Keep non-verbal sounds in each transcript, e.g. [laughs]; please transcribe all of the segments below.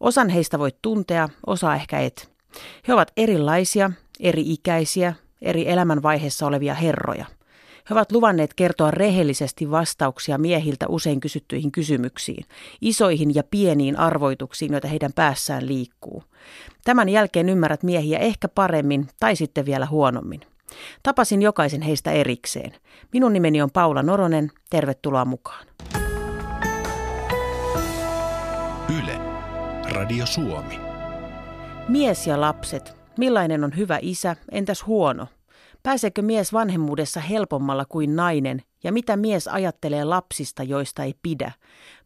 Osan heistä voit tuntea, osa ehkä et. He ovat erilaisia, eri-ikäisiä, eri elämänvaiheessa olevia herroja. He ovat luvanneet kertoa rehellisesti vastauksia miehiltä usein kysyttyihin kysymyksiin, isoihin ja pieniin arvoituksiin, joita heidän päässään liikkuu. Tämän jälkeen ymmärrät miehiä ehkä paremmin tai sitten vielä huonommin. Tapasin jokaisen heistä erikseen. Minun nimeni on Paula Noronen. Tervetuloa mukaan. Radio Suomi. Mies ja lapset. Millainen on hyvä isä, entäs huono? Pääseekö mies vanhemmuudessa helpommalla kuin nainen ja mitä mies ajattelee lapsista, joista ei pidä?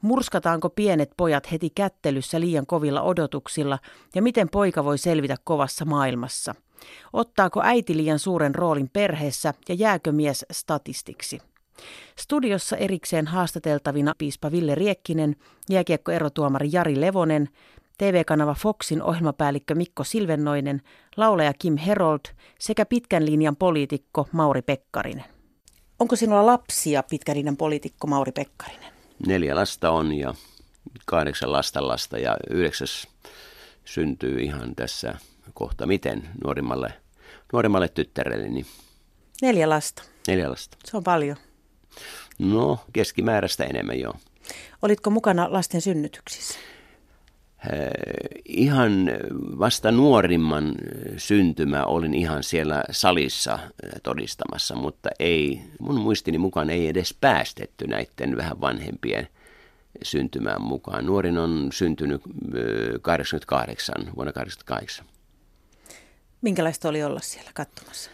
Murskataanko pienet pojat heti kättelyssä liian kovilla odotuksilla ja miten poika voi selvitä kovassa maailmassa? Ottaako äiti liian suuren roolin perheessä ja jääkö mies statistiksi? Studiossa erikseen haastateltavina piispa Ville Riekkinen, jääkiekkoerotuomari Jari Levonen, TV-kanava Foxin ohjelmapäällikkö Mikko Silvennoinen, laulaja Kim Herold sekä pitkän linjan poliitikko Mauri Pekkarinen. Onko sinulla lapsia, pitkän linjan poliitikko Mauri Pekkarinen? Neljä lasta on ja kahdeksan lasta lasta ja yhdeksäs syntyy ihan tässä kohta miten nuorimmalle, nuorimmalle tyttärelle. Niin Neljä lasta. neljä lasta. Se on paljon. No, keskimääräistä enemmän joo. Olitko mukana lasten synnytyksissä? Ihan vasta nuorimman syntymä olin ihan siellä salissa todistamassa, mutta ei, mun muistini mukaan ei edes päästetty näiden vähän vanhempien syntymään mukaan. Nuorin on syntynyt ö, 88, vuonna 88. Minkälaista oli olla siellä katsomassa?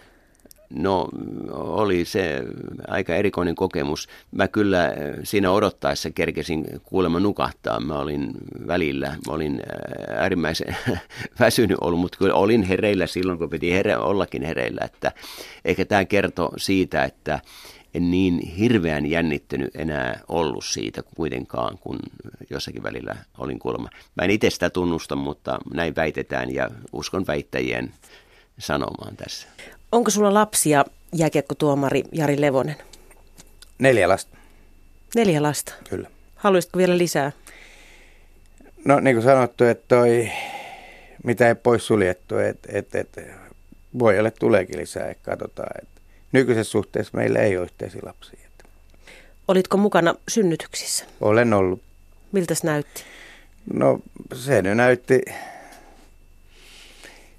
No oli se aika erikoinen kokemus. Mä kyllä äh, siinä odottaessa kerkesin kuulemma nukahtaa. Mä olin välillä, mä olin äh, äärimmäisen [laughs] väsynyt ollut, mutta kyllä olin hereillä silloin, kun piti here, ollakin hereillä. Että ehkä tämä kertoo siitä, että en niin hirveän jännittynyt enää ollut siitä kuitenkaan, kun jossakin välillä olin kuulemma. Mä en itse sitä tunnusta, mutta näin väitetään ja uskon väittäjien sanomaan tässä. Onko sulla lapsia, jääkiekkotuomari Jari Levonen? Neljä lasta, Neljä lasta. kyllä. Haluaisitko vielä lisää? No niin kuin sanottu, että toi, mitä ei pois suljettu, että et, et, voi olla, tuleekin lisää, että katsotaan. Että nykyisessä suhteessa meillä ei ole yhteisiä lapsia. Että Olitko mukana synnytyksissä? olen ollut. Miltä se näytti? No se nyt näytti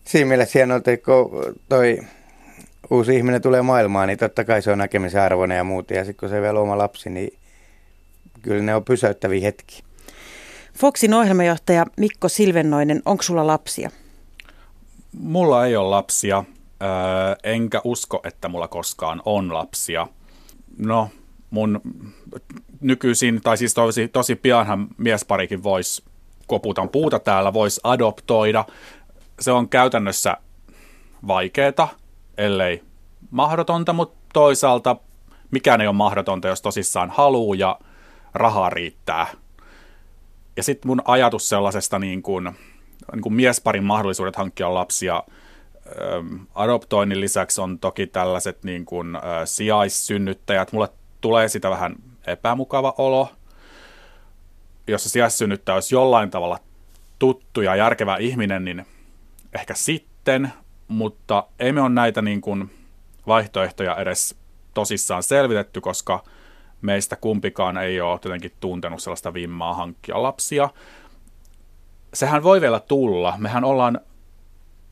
siinä mielessä hienolta, kun toi uusi ihminen tulee maailmaan, niin totta kai se on näkemisen arvoinen ja muuta. Ja sitten kun se vielä oma lapsi, niin kyllä ne on pysäyttäviä hetki. Foxin ohjelmajohtaja Mikko Silvennoinen, onko sulla lapsia? Mulla ei ole lapsia, öö, enkä usko, että mulla koskaan on lapsia. No, mun nykyisin, tai siis tosi, tosi pianhan miesparikin voisi, koputan puuta täällä, voisi adoptoida. Se on käytännössä vaikeeta, ellei mahdotonta, mutta toisaalta mikään ei ole mahdotonta, jos tosissaan haluu ja rahaa riittää. Ja sitten mun ajatus sellaisesta niin kuin, niin kuin miesparin mahdollisuudet hankkia lapsia ähm, adoptoinnin lisäksi on toki tällaiset niin kuin, äh, sijaissynnyttäjät. Mulle tulee sitä vähän epämukava olo, jos se sijaissynnyttäjä olisi jollain tavalla tuttu ja järkevä ihminen, niin ehkä sitten, mutta ei me ole näitä niin kuin vaihtoehtoja edes tosissaan selvitetty, koska meistä kumpikaan ei ole jotenkin tuntenut sellaista vimmaa hankkia lapsia. Sehän voi vielä tulla. Mehän ollaan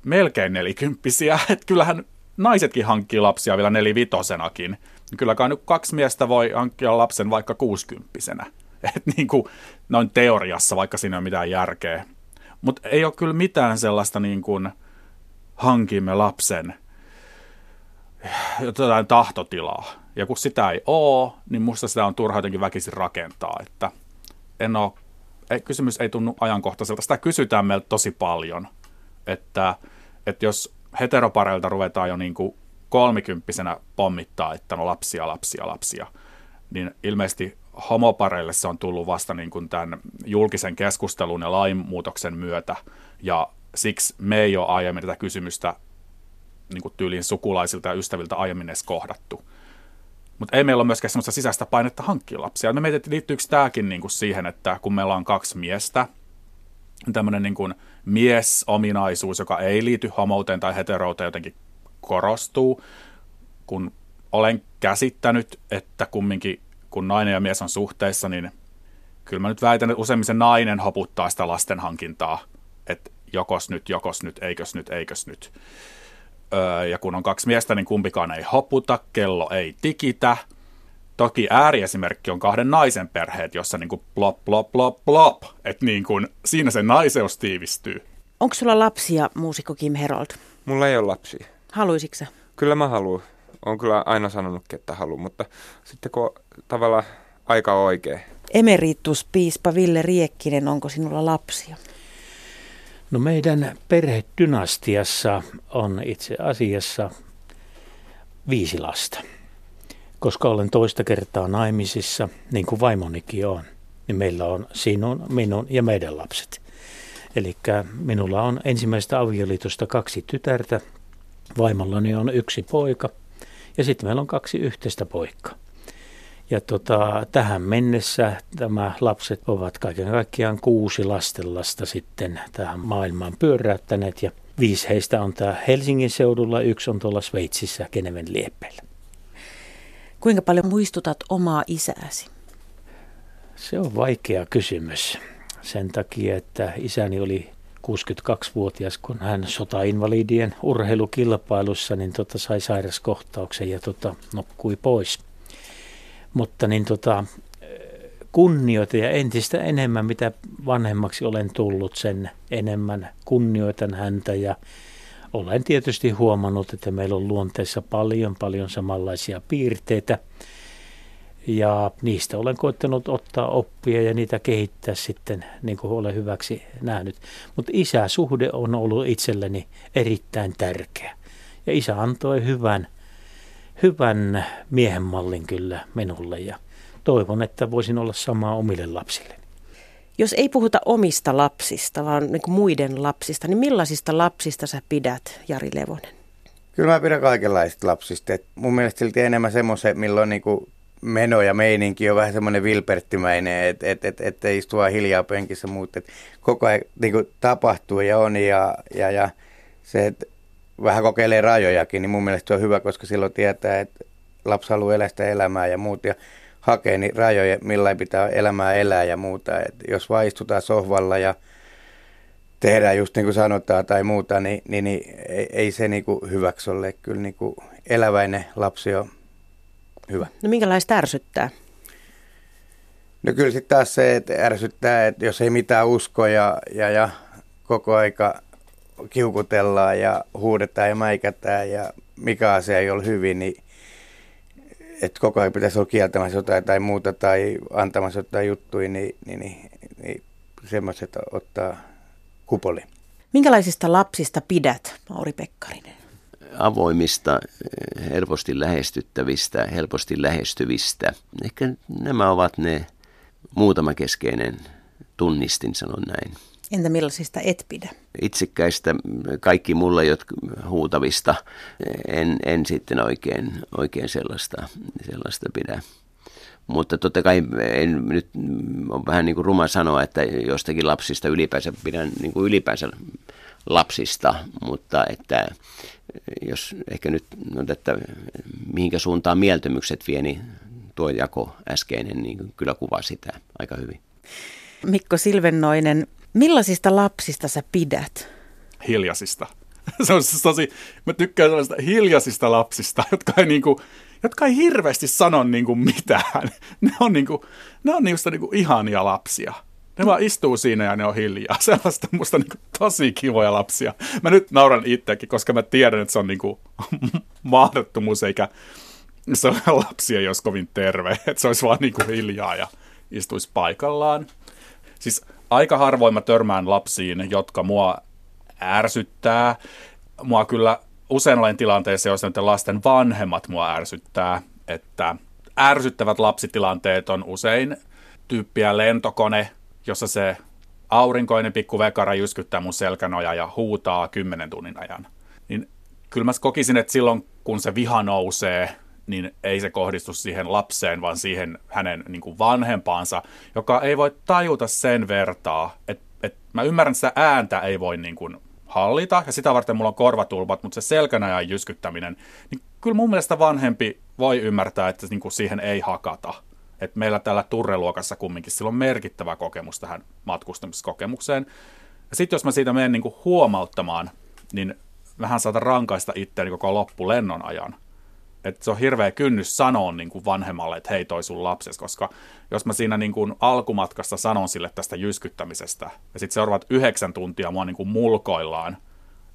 melkein nelikymppisiä, [laughs] että kyllähän naisetkin hankkii lapsia vielä nelivitosenakin. Kyllä kai nyt kaksi miestä voi hankkia lapsen vaikka kuusikymppisenä. [laughs] Et niin kuin noin teoriassa, vaikka siinä ei ole mitään järkeä. Mutta ei ole kyllä mitään sellaista niin kuin hankimme lapsen jotain tahtotilaa. Ja kun sitä ei ole, niin musta sitä on turha jotenkin väkisin rakentaa. Että en ole, ei, kysymys ei tunnu ajankohtaiselta. Sitä kysytään meiltä tosi paljon, että, että jos heteropareilta ruvetaan jo niin kuin kolmikymppisenä pommittaa, että no lapsia, lapsia, lapsia, niin ilmeisesti homopareille se on tullut vasta niin kuin tämän julkisen keskustelun ja lainmuutoksen myötä, ja siksi me ei ole aiemmin tätä kysymystä niin kuin tyyliin sukulaisilta ja ystäviltä aiemmin edes kohdattu. Mutta ei meillä ole myöskään sellaista sisäistä painetta hankkia lapsia. Me mietit, liittyykö tämäkin niin kuin siihen, että kun meillä on kaksi miestä, tämmöinen niin kuin miesominaisuus, joka ei liity homouteen tai heterouteen, jotenkin korostuu, kun olen käsittänyt, että kumminkin kun nainen ja mies on suhteessa, niin kyllä mä nyt väitän, että useimmin se nainen hoputtaa sitä lasten hankintaa, että jokos nyt, jokos nyt, eikös nyt, eikös nyt. Öö, ja kun on kaksi miestä, niin kumpikaan ei hoputa, kello ei tikitä. Toki ääriesimerkki on kahden naisen perheet, jossa niin kuin plop, plop, plop, plop. Että niin kuin, siinä se naiseus tiivistyy. Onko sulla lapsia, muusikko Kim Herold? Mulla ei ole lapsia. Haluaisitko sä? Kyllä mä haluan. Olen kyllä aina sanonutkin, että haluan, mutta sitten kun tavallaan aika on oikein. Emerituspiispa Ville Riekkinen, onko sinulla lapsia? No meidän perhedynastiassa on itse asiassa viisi lasta. Koska olen toista kertaa naimisissa, niin kuin vaimonikin on, niin meillä on sinun, minun ja meidän lapset. Eli minulla on ensimmäistä avioliitosta kaksi tytärtä, vaimollani on yksi poika ja sitten meillä on kaksi yhteistä poikaa. Ja tota, tähän mennessä tämä lapset ovat kaiken kaikkiaan kuusi lastenlasta sitten tähän maailmaan pyöräyttäneet ja viisi heistä on tää Helsingin seudulla, yksi on tuolla Sveitsissä Geneven lieppeillä. Kuinka paljon muistutat omaa isääsi? Se on vaikea kysymys sen takia, että isäni oli 62-vuotias, kun hän sotainvalidien urheilukilpailussa niin tota, sai sairaskohtauksen ja tota, nokkui pois – mutta niin tota, kunnioita ja entistä enemmän, mitä vanhemmaksi olen tullut, sen enemmän kunnioitan häntä. Ja olen tietysti huomannut, että meillä on luonteessa paljon paljon samanlaisia piirteitä. Ja niistä olen koettanut ottaa oppia ja niitä kehittää sitten niin kuin olen hyväksi nähnyt. Mutta isäsuhde on ollut itselleni erittäin tärkeä. Ja isä antoi hyvän hyvän miehen mallin kyllä minulle ja toivon, että voisin olla samaa omille lapsille. Jos ei puhuta omista lapsista, vaan niin kuin muiden lapsista, niin millaisista lapsista sä pidät, Jari Levonen? Kyllä mä pidän kaikenlaisista lapsista. Et mun mielestä silti enemmän semmoisen, milloin niin kuin meno ja meininki on vähän semmoinen vilperttimäinen, että et, et, et, et istua hiljaa penkissä, mutta koko ajan niin kuin tapahtuu ja on ja, ja, ja se, että vähän kokeilee rajojakin, niin mun mielestä se on hyvä, koska silloin tietää, että lapsi haluaa elää sitä elämää ja muuta. Ja hakee niin rajoja, millä pitää elämää elää ja muuta. Et jos vaan istutaan sohvalla ja tehdään just niin kuin sanotaan tai muuta, niin, niin, niin ei, ei se niin kuin hyväksi ole. Kyllä niin kuin eläväinen lapsi on hyvä. No minkälaista ärsyttää? No kyllä sitten taas se, että ärsyttää, että jos ei mitään usko ja, ja, ja koko aika kiukutellaan ja huudetaan ja mäikätään ja mikä asia ei ole hyvin, niin että koko ajan pitäisi olla kieltämässä jotain tai muuta tai antamassa jotain juttuja, niin, niin, niin, niin semmoiset ottaa kupoli. Minkälaisista lapsista pidät, Mauri Pekkarinen? Avoimista, helposti lähestyttävistä, helposti lähestyvistä. Ehkä nämä ovat ne muutama keskeinen tunnistin, sanon näin. Entä millaisista et pidä? Itsekkäistä kaikki mulle jotka huutavista en, en sitten oikein, oikein sellaista, sellaista pidä. Mutta totta kai en nyt on vähän niin kuin ruma sanoa, että jostakin lapsista ylipäänsä pidän niin kuin ylipäänsä lapsista, mutta että jos ehkä nyt no, että mihinkä suuntaan mieltymykset vie, niin tuo jako äskeinen niin kyllä kuvaa sitä aika hyvin. Mikko Silvennoinen, Millaisista lapsista sä pidät? Hiljaisista. [laughs] Se on siis tosi, mä tykkään sellaisista hiljaisista lapsista, jotka ei, niinku, jotka ei hirveästi sano niinku mitään. [laughs] Ne on, niinku, ne on niistä niinku ihania lapsia. Ne vaan istuu siinä ja ne on hiljaa. [laughs] Sellaista musta niinku tosi kivoja lapsia. Mä nyt nauran itsekin, koska mä tiedän, että se on niinku mahdottomuus, eikä se on lapsia, jos kovin terve. Että se olisi vaan niinku hiljaa ja istuisi paikallaan. Siis aika harvoin mä törmään lapsiin, jotka mua ärsyttää. Mua kyllä usein olen tilanteessa, joissa näiden lasten vanhemmat mua ärsyttää, että ärsyttävät lapsitilanteet on usein tyyppiä lentokone, jossa se aurinkoinen pikku vekara jyskyttää mun selkänoja ja huutaa kymmenen tunnin ajan. Niin kyllä mä kokisin, että silloin kun se viha nousee, niin ei se kohdistu siihen lapseen, vaan siihen hänen niin kuin vanhempaansa, joka ei voi tajuta sen vertaa, että, että mä ymmärrän, että sitä ääntä ei voi niin kuin hallita, ja sitä varten mulla on korvatulpat, mutta se selkänajan jyskyttäminen, niin kyllä mun mielestä vanhempi voi ymmärtää, että niin kuin siihen ei hakata. Et meillä täällä turreluokassa kumminkin sillä on merkittävä kokemus tähän matkustamiskokemukseen. Ja sitten jos mä siitä menen niin kuin huomauttamaan, niin vähän saata rankaista itseäni koko loppulennon ajan. Et se on hirveä kynnys sanoa niin kuin vanhemmalle, että hei toi sun lapses, koska jos mä siinä niin kuin alkumatkassa sanon sille tästä jyskyttämisestä, ja sitten seuraavat yhdeksän tuntia mua niin kuin mulkoillaan,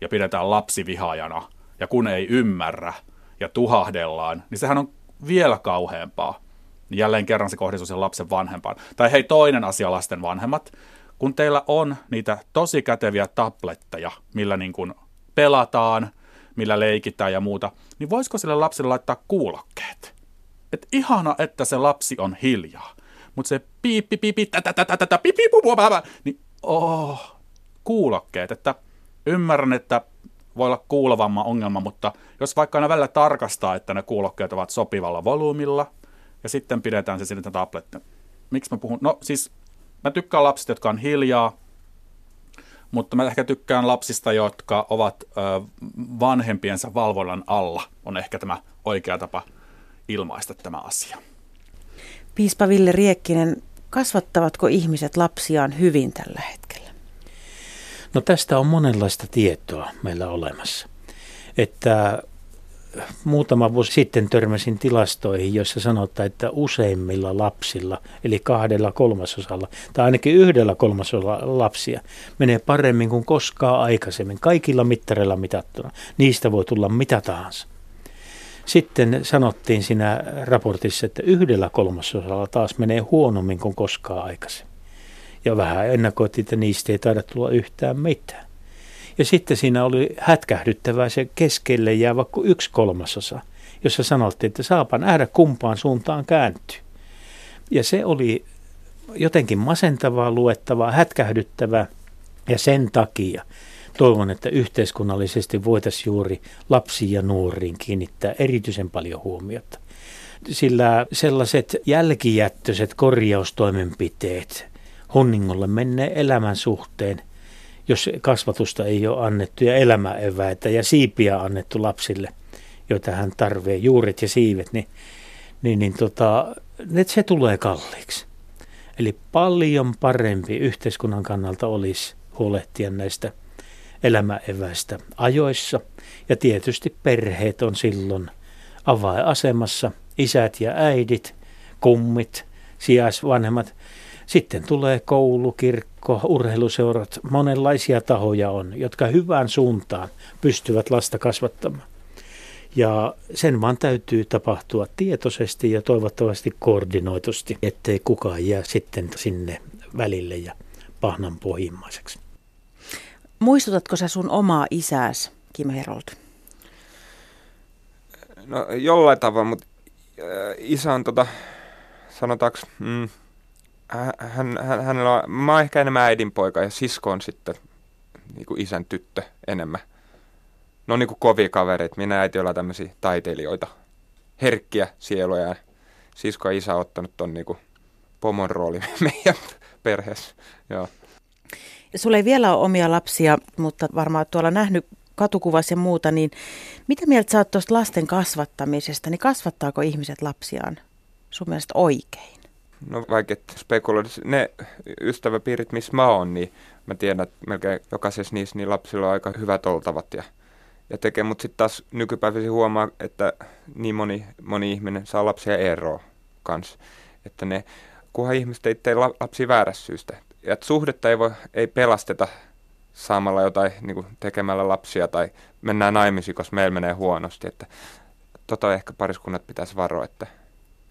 ja pidetään lapsivihaajana, ja kun ei ymmärrä, ja tuhahdellaan, niin sehän on vielä kauheampaa. Niin jälleen kerran se kohdistuu sen lapsen vanhempaan. Tai hei, toinen asia lasten vanhemmat. Kun teillä on niitä tosi käteviä tabletteja, millä niin kuin pelataan, millä leikitään ja muuta, niin voisiko sille lapselle laittaa kuulokkeet? Et ihana, että se lapsi on hiljaa. Mutta se piippi, piippi, tätä, piippi, niin oh, kuulokkeet, että ymmärrän, että voi olla kuulovamma ongelma, mutta jos vaikka aina välillä tarkastaa, että ne kuulokkeet ovat sopivalla volyymilla, ja sitten pidetään se sinne tabletti. Miksi mä puhun? No siis mä tykkään lapsista, jotka on hiljaa, mutta mä ehkä tykkään lapsista, jotka ovat ö, vanhempiensa valvonnan alla, on ehkä tämä oikea tapa ilmaista tämä asia. Piispa Ville Riekkinen, kasvattavatko ihmiset lapsiaan hyvin tällä hetkellä? No tästä on monenlaista tietoa meillä olemassa. Että muutama vuosi sitten törmäsin tilastoihin, joissa sanotaan, että useimmilla lapsilla, eli kahdella kolmasosalla, tai ainakin yhdellä kolmasosalla lapsia, menee paremmin kuin koskaan aikaisemmin, kaikilla mittareilla mitattuna. Niistä voi tulla mitä tahansa. Sitten sanottiin siinä raportissa, että yhdellä kolmasosalla taas menee huonommin kuin koskaan aikaisemmin. Ja vähän ennakoitiin, että niistä ei taida tulla yhtään mitään. Ja sitten siinä oli hätkähdyttävää se keskelle jäävä yksi kolmasosa, jossa sanottiin, että saapa nähdä kumpaan suuntaan kääntyy. Ja se oli jotenkin masentavaa luettavaa, hätkähdyttävää ja sen takia toivon, että yhteiskunnallisesti voitaisiin juuri lapsiin ja nuoriin kiinnittää erityisen paljon huomiota. Sillä sellaiset jälkijättöiset korjaustoimenpiteet honningolle menee elämän suhteen – jos kasvatusta ei ole annettu ja elämäeväitä ja siipiä annettu lapsille, joita hän tarvitsee, juuret ja siivet, niin, niin, niin tota, se tulee kalliiksi. Eli paljon parempi yhteiskunnan kannalta olisi huolehtia näistä elämäeväistä ajoissa. Ja tietysti perheet on silloin avainasemassa, isät ja äidit, kummit, sijaisvanhemmat. Sitten tulee koulu, kirkko, urheiluseurat, monenlaisia tahoja on, jotka hyvään suuntaan pystyvät lasta kasvattamaan. Ja sen vaan täytyy tapahtua tietoisesti ja toivottavasti koordinoitusti, ettei kukaan jää sitten sinne välille ja pahnan pohjimmaiseksi. Muistutatko sä sun omaa isääs, Kim Herold? No jollain tavalla, mutta äh, isä on tota, sanotaanko, mm, hän, hän, hänellä on, mä oon ehkä enemmän äidin poika ja sisko on sitten niin kuin isän tyttö enemmän. Ne on niin kuin kovia kavereita. Minä äiti ollaan tämmöisiä taiteilijoita, herkkiä sieluja. Sisko ja isä on ottanut ton niin kuin pomon rooli [laughs] meidän perheessä. Joo. Sulla ei vielä ole omia lapsia, mutta varmaan tuolla nähnyt katukuvassa ja muuta, niin mitä mieltä sä oot tuosta lasten kasvattamisesta, niin kasvattaako ihmiset lapsiaan sun mielestä oikein? No vaikka spekuloida, ne ystäväpiirit, missä mä oon, niin mä tiedän, että melkein jokaisessa niissä niin lapsilla on aika hyvät oltavat ja, ja tekee, mutta sitten taas nykypäiväsi huomaa, että niin moni, moni ihminen saa lapsia eroa kanssa, että ne, kunhan ihmiset ei tee lapsia väärästä syystä. Ja suhdetta ei, voi, ei pelasteta saamalla jotain niin kuin tekemällä lapsia tai mennään naimisiin, koska meillä menee huonosti. Että tota ehkä pariskunnat pitäisi varoa, että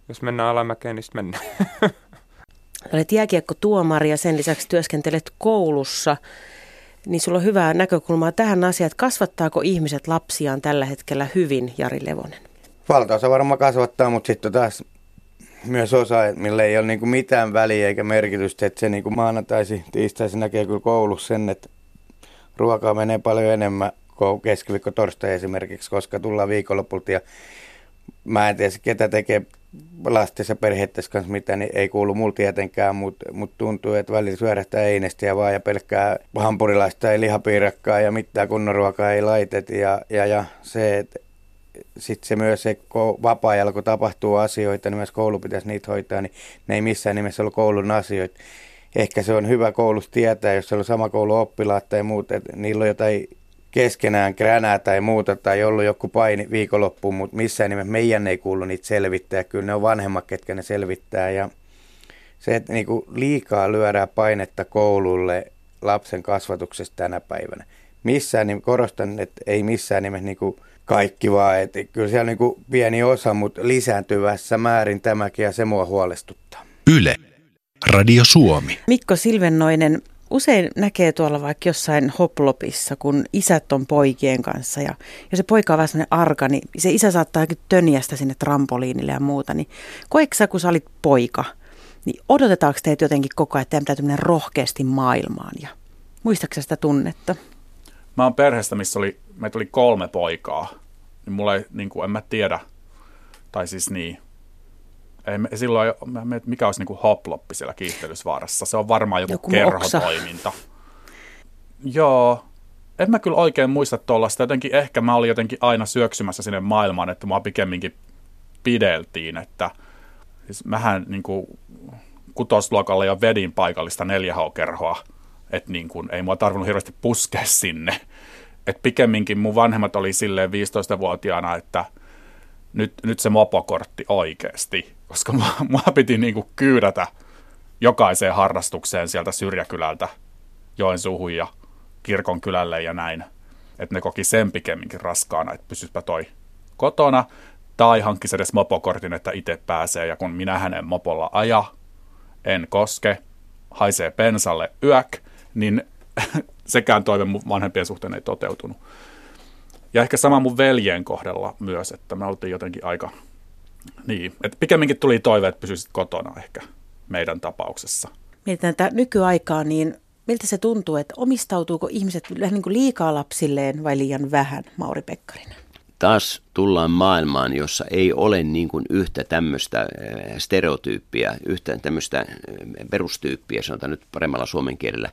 jos mennään alamäkeen, niin sitten mennään. [laughs] Olet jääkiekko-tuomari ja sen lisäksi työskentelet koulussa. Niin sulla on hyvää näkökulmaa tähän asiaan, että kasvattaako ihmiset lapsiaan tällä hetkellä hyvin, Jari Levonen? Valtaosa varmaan kasvattaa, mutta sitten taas myös osa, millä ei ole niinku mitään väliä eikä merkitystä, että se niinku maanantaisi, tiistaisin näkee kyllä koulussa sen, että ruokaa menee paljon enemmän kuin keskiviikko torstai esimerkiksi, koska tullaan viikonlopulta ja mä en tiedä ketä tekee lastensa perheettes kanssa mitä, niin ei kuulu mulla tietenkään, mutta mut tuntuu, että välillä syödästä einestiä vaan ja pelkkää hampurilaista ei lihapiirakkaa ja mitään kunnon ruokaa ei laitet ja, ja, ja se, että sitten se myös se vapaa-ajalla, kun tapahtuu asioita, niin myös koulu pitäisi niitä hoitaa, niin ne ei missään nimessä ollut koulun asioita. Ehkä se on hyvä koulussa tietää, jos siellä on sama koulu oppilaat tai muuta, että niillä on jotain keskenään kränää tai muuta tai ollut joku paini viikonloppuun, mutta missään nimessä meidän ei kuulu niitä selvittää. Kyllä ne on vanhemmat, ketkä ne selvittää ja se, että niinku liikaa lyödään painetta koululle lapsen kasvatuksesta tänä päivänä. Missään, niin korostan, että ei missään nimessä niinku kaikki vaan, että kyllä siellä niinku pieni osa, mutta lisääntyvässä määrin tämäkin ja se mua huolestuttaa. Yle, Radio Suomi. Mikko Silvennoinen, usein näkee tuolla vaikka jossain hoplopissa, kun isät on poikien kanssa ja, ja se poika on vähän sellainen arka, niin se isä saattaa tönjästä sinne trampoliinille ja muuta. Niin koeksä, kun sä olit poika, niin odotetaanko teitä jotenkin koko ajan, että mennä rohkeasti maailmaan? Ja muistaaksä sitä tunnetta? Mä oon perheestä, missä oli, meitä oli kolme poikaa. Niin mulla ei, niin kuin, en mä tiedä, tai siis niin, ei me, silloin, mikä olisi niin kuin hoploppi siellä kiihtelysvaarassa. Se on varmaan joku, joku kerhotoiminta. Oksa. Joo, en mä kyllä oikein muista tuollaista. Jotenkin ehkä mä olin jotenkin aina syöksymässä sinne maailmaan, että mua pikemminkin pideltiin, että siis mähän niin kuin kutosluokalla jo vedin paikallista 4H-kerhoa, että niin kuin, ei mua tarvinnut hirveästi puskea sinne. Et pikemminkin mun vanhemmat oli silleen 15-vuotiaana, että nyt, nyt se mopokortti oikeasti koska mua, mua piti niinku kyydätä jokaiseen harrastukseen sieltä syrjäkylältä Joensuuhun ja kirkon kylälle ja näin. Että ne koki sen pikemminkin raskaana, että pysyspä toi kotona, tai hankkisi edes mopokortin, että itse pääsee, ja kun minä hänen mopolla aja, en koske, haisee pensalle yök, niin [laughs] sekään toive mun vanhempien suhteen ei toteutunut. Ja ehkä sama mun veljen kohdalla myös, että me oltiin jotenkin aika niin, että pikemminkin tuli toive, että pysyisit kotona ehkä meidän tapauksessa. Mietitään tätä nykyaikaa, niin miltä se tuntuu, että omistautuuko ihmiset niin kuin liikaa lapsilleen vai liian vähän, Mauri Pekkarinen? Taas tullaan maailmaan, jossa ei ole niin kuin yhtä tämmöistä eh, stereotyyppiä, yhtä tämmöistä eh, perustyyppiä, sanotaan nyt paremmalla suomen kielellä,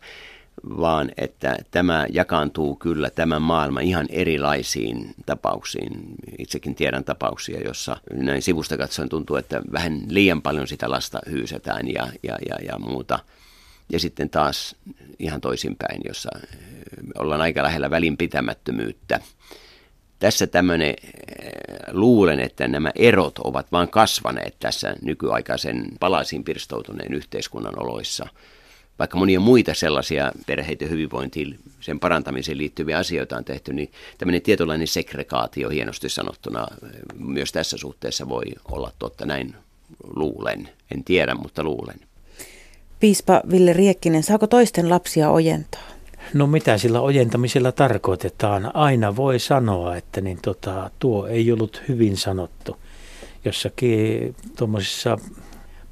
vaan että tämä jakaantuu kyllä tämä maailma ihan erilaisiin tapauksiin. Itsekin tiedän tapauksia, jossa näin sivusta katsoen tuntuu, että vähän liian paljon sitä lasta hyysätään ja, ja, ja, ja muuta. Ja sitten taas ihan toisinpäin, jossa ollaan aika lähellä välinpitämättömyyttä. Tässä tämmöinen, luulen, että nämä erot ovat vain kasvaneet tässä nykyaikaisen palaisin pirstoutuneen yhteiskunnan oloissa – vaikka monia muita sellaisia perheiden hyvinvointiin, sen parantamiseen liittyviä asioita on tehty, niin tämmöinen tietynlainen segregaatio hienosti sanottuna myös tässä suhteessa voi olla totta. Näin luulen. En tiedä, mutta luulen. Piispa Ville Riekkinen, saako toisten lapsia ojentaa? No mitä sillä ojentamisella tarkoitetaan? Aina voi sanoa, että niin tota, tuo ei ollut hyvin sanottu. Jossakin tuommoisissa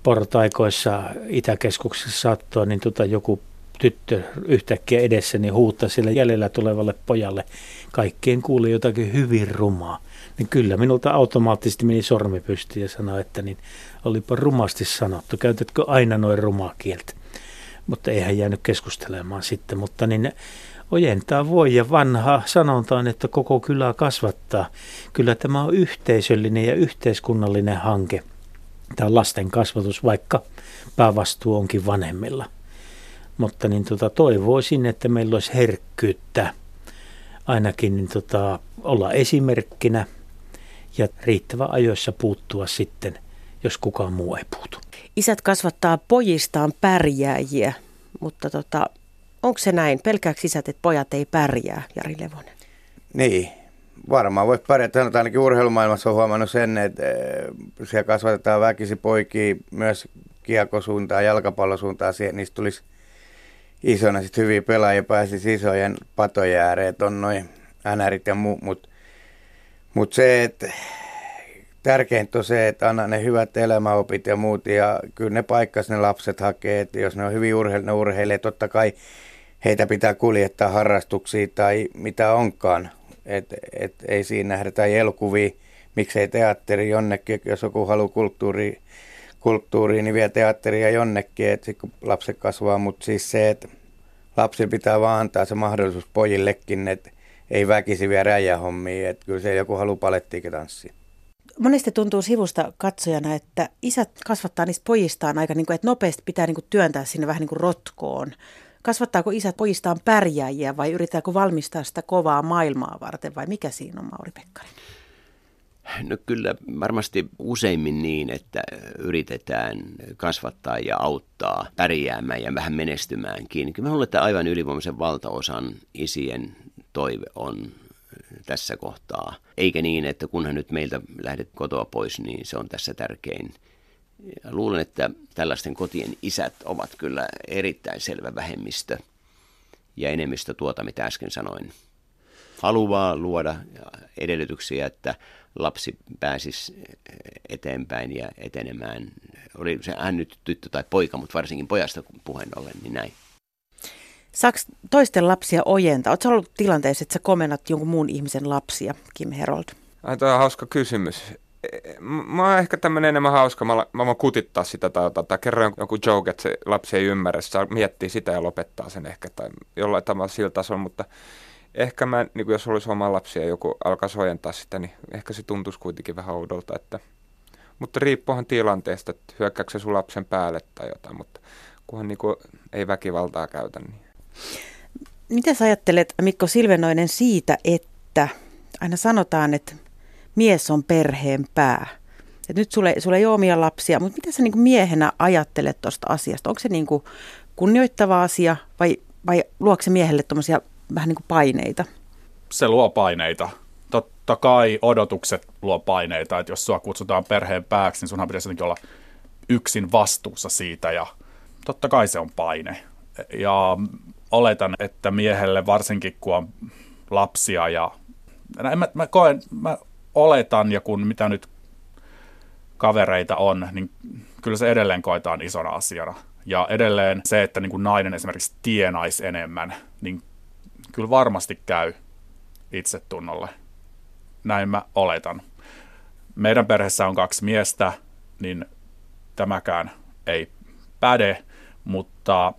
portaikoissa Itäkeskuksessa saattaa, niin tota joku tyttö yhtäkkiä edessä niin huuttaa sille jäljellä tulevalle pojalle. Kaikkien kuuli jotakin hyvin rumaa. Niin kyllä minulta automaattisesti meni sormi pystyyn ja sanoi, että niin olipa rumasti sanottu. Käytätkö aina noin rumaa kieltä? Mutta eihän jäänyt keskustelemaan sitten. Mutta niin ojentaa voi ja vanha sanontaan, että koko kylä kasvattaa. Kyllä tämä on yhteisöllinen ja yhteiskunnallinen hanke – tämä lasten kasvatus, vaikka päävastuu onkin vanhemmilla. Mutta niin tota, toivoisin, että meillä olisi herkkyyttä ainakin niin tota, olla esimerkkinä ja riittävä ajoissa puuttua sitten, jos kukaan muu ei puutu. Isät kasvattaa pojistaan pärjääjiä, mutta tota, onko se näin? Pelkääkö isät, että pojat ei pärjää, Jari Levonen? Niin, varmaan voisi pärjätä. Sanotaan ainakin urheilumaailmassa on huomannut sen, että eh, siellä kasvatetaan väkisi poikia myös kiekosuuntaan, jalkapallosuuntaan, siihen, niistä tulisi isona sitten hyviä pelaajia, pääsisi isojen patojen ääreen, on noin NRit ja muut, mutta mut se, että tärkeintä on se, että anna ne hyvät elämäopit ja muut, ja kyllä ne paikkas ne lapset hakee, että jos ne on hyvin urheil, ne urheilee, totta kai heitä pitää kuljettaa harrastuksia tai mitä onkaan, että et, ei siinä nähdä, tai elokuvia, miksei teatteri jonnekin, jos joku haluaa kulttuuri, kulttuuriin, niin vie teatteria jonnekin, että kun lapset kasvaa, mutta siis se, että lapsi pitää vaan antaa se mahdollisuus pojillekin, että ei väkisi vie räjähommiin, että kyllä se joku haluaa palettiikin tanssia. Monesti tuntuu sivusta katsojana, että isät kasvattaa niistä pojistaan aika, niin kuin, että nopeasti pitää niin kuin työntää sinne vähän niin kuin rotkoon. Kasvattaako isät pojistaan pärjääjiä vai yrittääkö valmistaa sitä kovaa maailmaa varten vai mikä siinä on Mauri Pekkarinen? No kyllä varmasti useimmin niin, että yritetään kasvattaa ja auttaa pärjäämään ja vähän menestymäänkin. Kyllä mä luulen, että aivan ylivoimaisen valtaosan isien toive on tässä kohtaa. Eikä niin, että kunhan nyt meiltä lähdet kotoa pois, niin se on tässä tärkein. Ja luulen, että tällaisten kotien isät ovat kyllä erittäin selvä vähemmistö ja enemmistö tuota, mitä äsken sanoin. Haluaa luoda edellytyksiä, että lapsi pääsisi eteenpäin ja etenemään. Oli se hän nyt tyttö tai poika, mutta varsinkin pojasta puheen ollen, niin näin. Saaks toisten lapsia ojentaa? Oletko ollut tilanteessa, että sä komennat jonkun muun ihmisen lapsia, Kim Herold? Toi on hauska kysymys. Mä oon ehkä tämmönen enemmän hauska. Mä, mä voin kutittaa sitä tai, tai, tai kerran joku joke, että se lapsi ei ymmärrä. Se miettii sitä ja lopettaa sen ehkä tai jollain tavalla sillä tasolla, mutta ehkä mä, niin jos olisi oma lapsi ja joku alkaa ojentaa sitä, niin ehkä se tuntuisi kuitenkin vähän oudolta. Että, mutta riippuuhan tilanteesta, että hyökkääkö se sun lapsen päälle tai jotain, mutta kunhan niin kuin ei väkivaltaa käytä. Niin. Mitä sä ajattelet, Mikko Silvenoinen, siitä, että aina sanotaan, että mies on perheen pää? Et nyt sulle, sulle ei ole omia lapsia, mutta mitä sä niin miehenä ajattelet tuosta asiasta? Onko se niin kuin kunnioittava asia vai, vai luokse se miehelle tuommoisia vähän niin kuin paineita? Se luo paineita. Totta kai odotukset luo paineita, että jos sua kutsutaan perheen pääksi, niin sunhan pitäisi jotenkin olla yksin vastuussa siitä ja totta kai se on paine. Ja oletan, että miehelle varsinkin kun on lapsia ja mä, mä koen, mä oletan ja kun mitä nyt kavereita on, niin kyllä se edelleen koetaan isona asiana. Ja edelleen se, että niin kuin nainen esimerkiksi tienaisi enemmän, niin kyllä varmasti käy itsetunnolle. Näin mä oletan. Meidän perheessä on kaksi miestä, niin tämäkään ei päde, mutta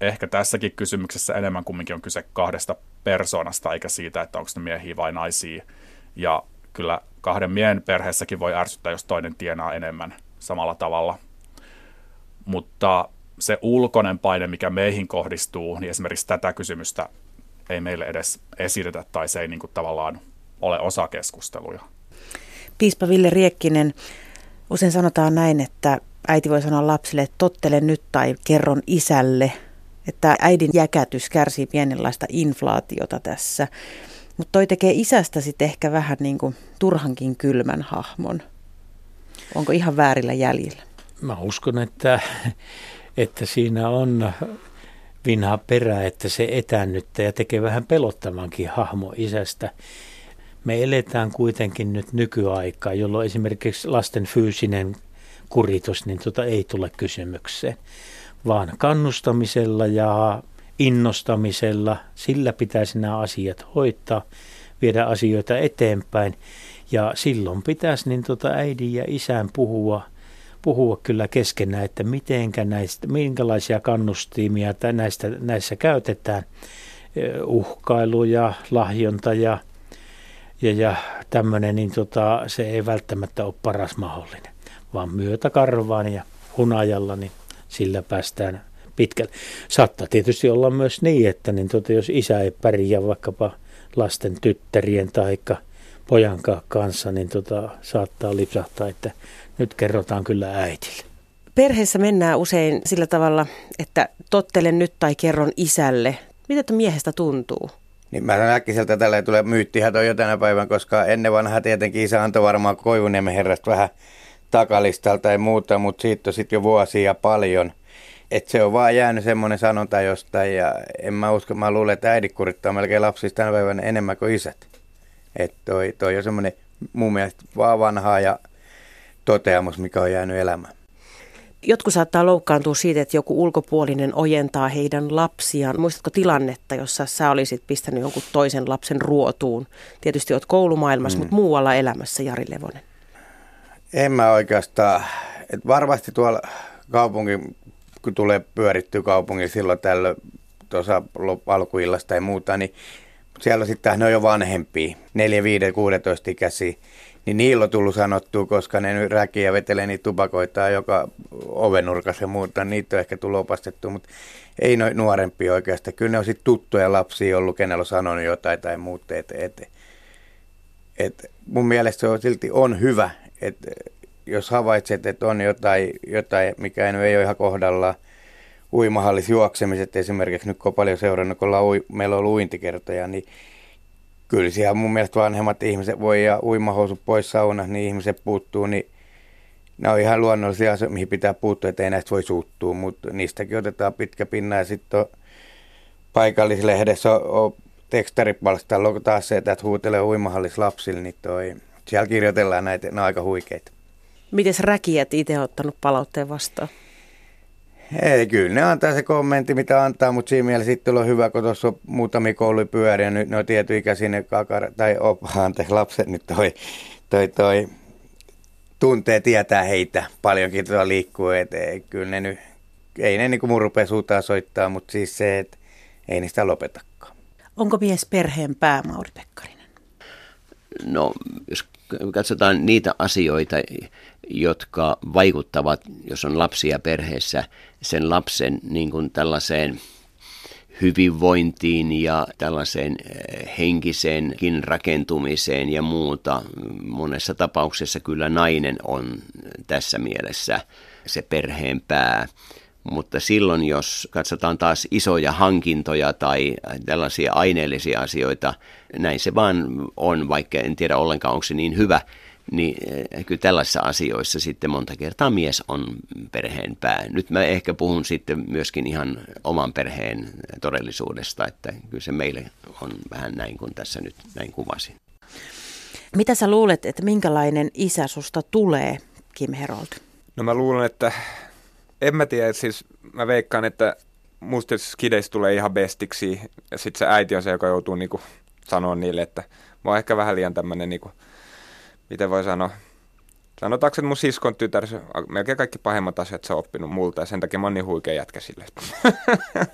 ehkä tässäkin kysymyksessä enemmän kumminkin on kyse kahdesta persoonasta, eikä siitä, että onko ne miehiä vai naisia. Ja kyllä kahden miehen perheessäkin voi ärsyttää, jos toinen tienaa enemmän samalla tavalla. Mutta se ulkoinen paine, mikä meihin kohdistuu, niin esimerkiksi tätä kysymystä ei meille edes esitetä tai se ei niin kuin tavallaan ole osa keskusteluja. Piispa Ville Riekkinen, usein sanotaan näin, että äiti voi sanoa lapsille, että tottele nyt tai kerron isälle, että äidin jäkätys kärsii pienenlaista inflaatiota tässä. Mutta toi tekee isästä sitten ehkä vähän niin kuin turhankin kylmän hahmon. Onko ihan väärillä jäljillä? Mä uskon, että, että siinä on vinha perä, että se etännyttää ja tekee vähän pelottavankin hahmo isästä. Me eletään kuitenkin nyt nykyaikaa, jolloin esimerkiksi lasten fyysinen kuritus niin tota ei tule kysymykseen, vaan kannustamisella ja innostamisella, sillä pitäisi nämä asiat hoitaa, viedä asioita eteenpäin. Ja silloin pitäisi niin tota äidin ja isän puhua – puhua kyllä keskenään, että mitenkä näistä, minkälaisia kannustimia näistä, näissä käytetään. Uhkailu ja lahjonta ja, ja, ja tämmöinen, niin tota, se ei välttämättä ole paras mahdollinen, vaan myötäkarvaan ja hunajalla, niin sillä päästään pitkälle. Saattaa tietysti olla myös niin, että niin tota, jos isä ei pärjää vaikkapa lasten tyttärien tai pojan kanssa, niin tota, saattaa lipsahtaa, että nyt kerrotaan kyllä äitille. Perheessä mennään usein sillä tavalla, että tottelen nyt tai kerron isälle. Mitä tuon miehestä tuntuu? Niin mä äkkiseltä tällä tulee myyttihän toi jo tänä päivän, koska ennen vanha tietenkin isä antoi varmaan Koivuniemen herrasta vähän takalistalta tai muuta, mutta siitä on sitten jo vuosia paljon. Et se on vaan jäänyt semmoinen sanonta jostain ja en mä usko, mä luulen, että äidit kurittaa melkein lapsista tänä päivänä enemmän kuin isät. Että toi, toi on semmoinen mun mielestä vaan vanhaa ja toteamus, mikä on jäänyt elämään. Jotkut saattaa loukkaantua siitä, että joku ulkopuolinen ojentaa heidän lapsiaan. Muistatko tilannetta, jossa sä olisit pistänyt jonkun toisen lapsen ruotuun? Tietysti oot koulumaailmassa, mm. mutta muualla elämässä, Jari Levonen. En mä oikeastaan. Et varmasti tuolla kaupungin, kun tulee pyörittyä kaupungin silloin tällöin tuossa alkuillasta tai muuta, niin siellä sitten ne on jo vanhempia, 4, 5, 16 ikäisiä niin niillä on tullut sanottua, koska ne nyt räkiä vetelee niitä tupakoita joka ovenurkassa ja muuta, niitä on ehkä tullut opastettu, mutta ei noin nuorempi oikeastaan. Kyllä ne on sitten tuttuja lapsia ollut, kenellä on sanonut jotain tai muuta. Et, et, et mun mielestä se on silti on hyvä, että jos havaitset, että on jotain, jotain mikä ei ole ihan kohdallaan, uimahallis juoksemiset esimerkiksi, nyt kun on paljon seurannut, kun ollaan, meillä on ollut uintikertoja, niin kyllä siellä mun mielestä vanhemmat ihmiset voi ja uimahousut pois sauna, niin ihmiset puuttuu, niin ne on ihan luonnollisia asioita, mihin pitää puuttua, että ei näistä voi suuttua, mutta niistäkin otetaan pitkä pinna ja sitten on paikallislehdessä on, on tekstaripalstalla taas se, että huutelee uimahallis lapsille, niin toi, siellä kirjoitellaan näitä, ne on aika huikeita. Miten räkiät itse ottanut palautteen vastaan? Ei, kyllä ne antaa se kommentti, mitä antaa, mutta siinä mielessä sitten on hyvä, kun tuossa on muutamia koulupyöriä, nyt ne on tietyikäisiä ne kakar, tai op, [laughs] anteeksi, lapset nyt toi, toi, toi tuntee, tietää heitä paljonkin tuolla liikkuu, että kyllä ne nyt, ei ne niin kuin mun rupea suutaan soittaa, mutta siis se, että ei niistä lopetakaan. Onko mies perheen pää, Mauri Pekkarinen? No, jos katsotaan niitä asioita, jotka vaikuttavat, jos on lapsia perheessä, sen lapsen niin kuin tällaiseen hyvinvointiin ja tällaiseen eh, henkiseenkin rakentumiseen ja muuta. Monessa tapauksessa kyllä nainen on tässä mielessä se perheen pää. Mutta silloin, jos katsotaan taas isoja hankintoja tai tällaisia aineellisia asioita, näin se vaan on, vaikka en tiedä ollenkaan, onko se niin hyvä, niin eh, kyllä tällaisissa asioissa sitten monta kertaa mies on perheen pää. Nyt mä ehkä puhun sitten myöskin ihan oman perheen todellisuudesta, että kyllä se meille on vähän näin kuin tässä nyt näin kuvasin. Mitä sä luulet, että minkälainen isä susta tulee, Kim Herold? No mä luulen, että en mä tiedä, siis mä veikkaan, että musta kideistä tulee ihan bestiksi ja sitten se äiti on se, joka joutuu niinku sanoa niille, että mä oon ehkä vähän liian tämmönen niinku, miten voi sanoa, sanotaanko, että mun siskon tytär, melkein kaikki pahemmat asiat se on oppinut multa ja sen takia mä oon niin huikea jätkä sille. [laughs]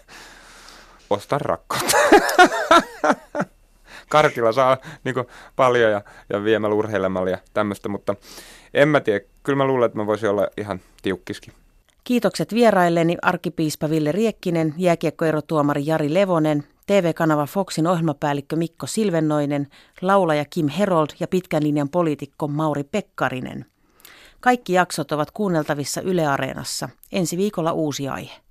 Osta rakkautta. [laughs] Karkilla saa niin kuin, paljon ja, ja viemällä urheilemalla ja tämmöistä, mutta en mä tiedä. Kyllä mä luulen, että mä voisin olla ihan tiukkiskin. Kiitokset vierailleni arkipiispa Ville Riekkinen, jääkiekkoerotuomari Jari Levonen, TV-kanava Foxin ohjelmapäällikkö Mikko Silvennoinen, laulaja Kim Herold ja pitkän linjan poliitikko Mauri Pekkarinen. Kaikki jaksot ovat kuunneltavissa Yle Areenassa. Ensi viikolla uusi aihe.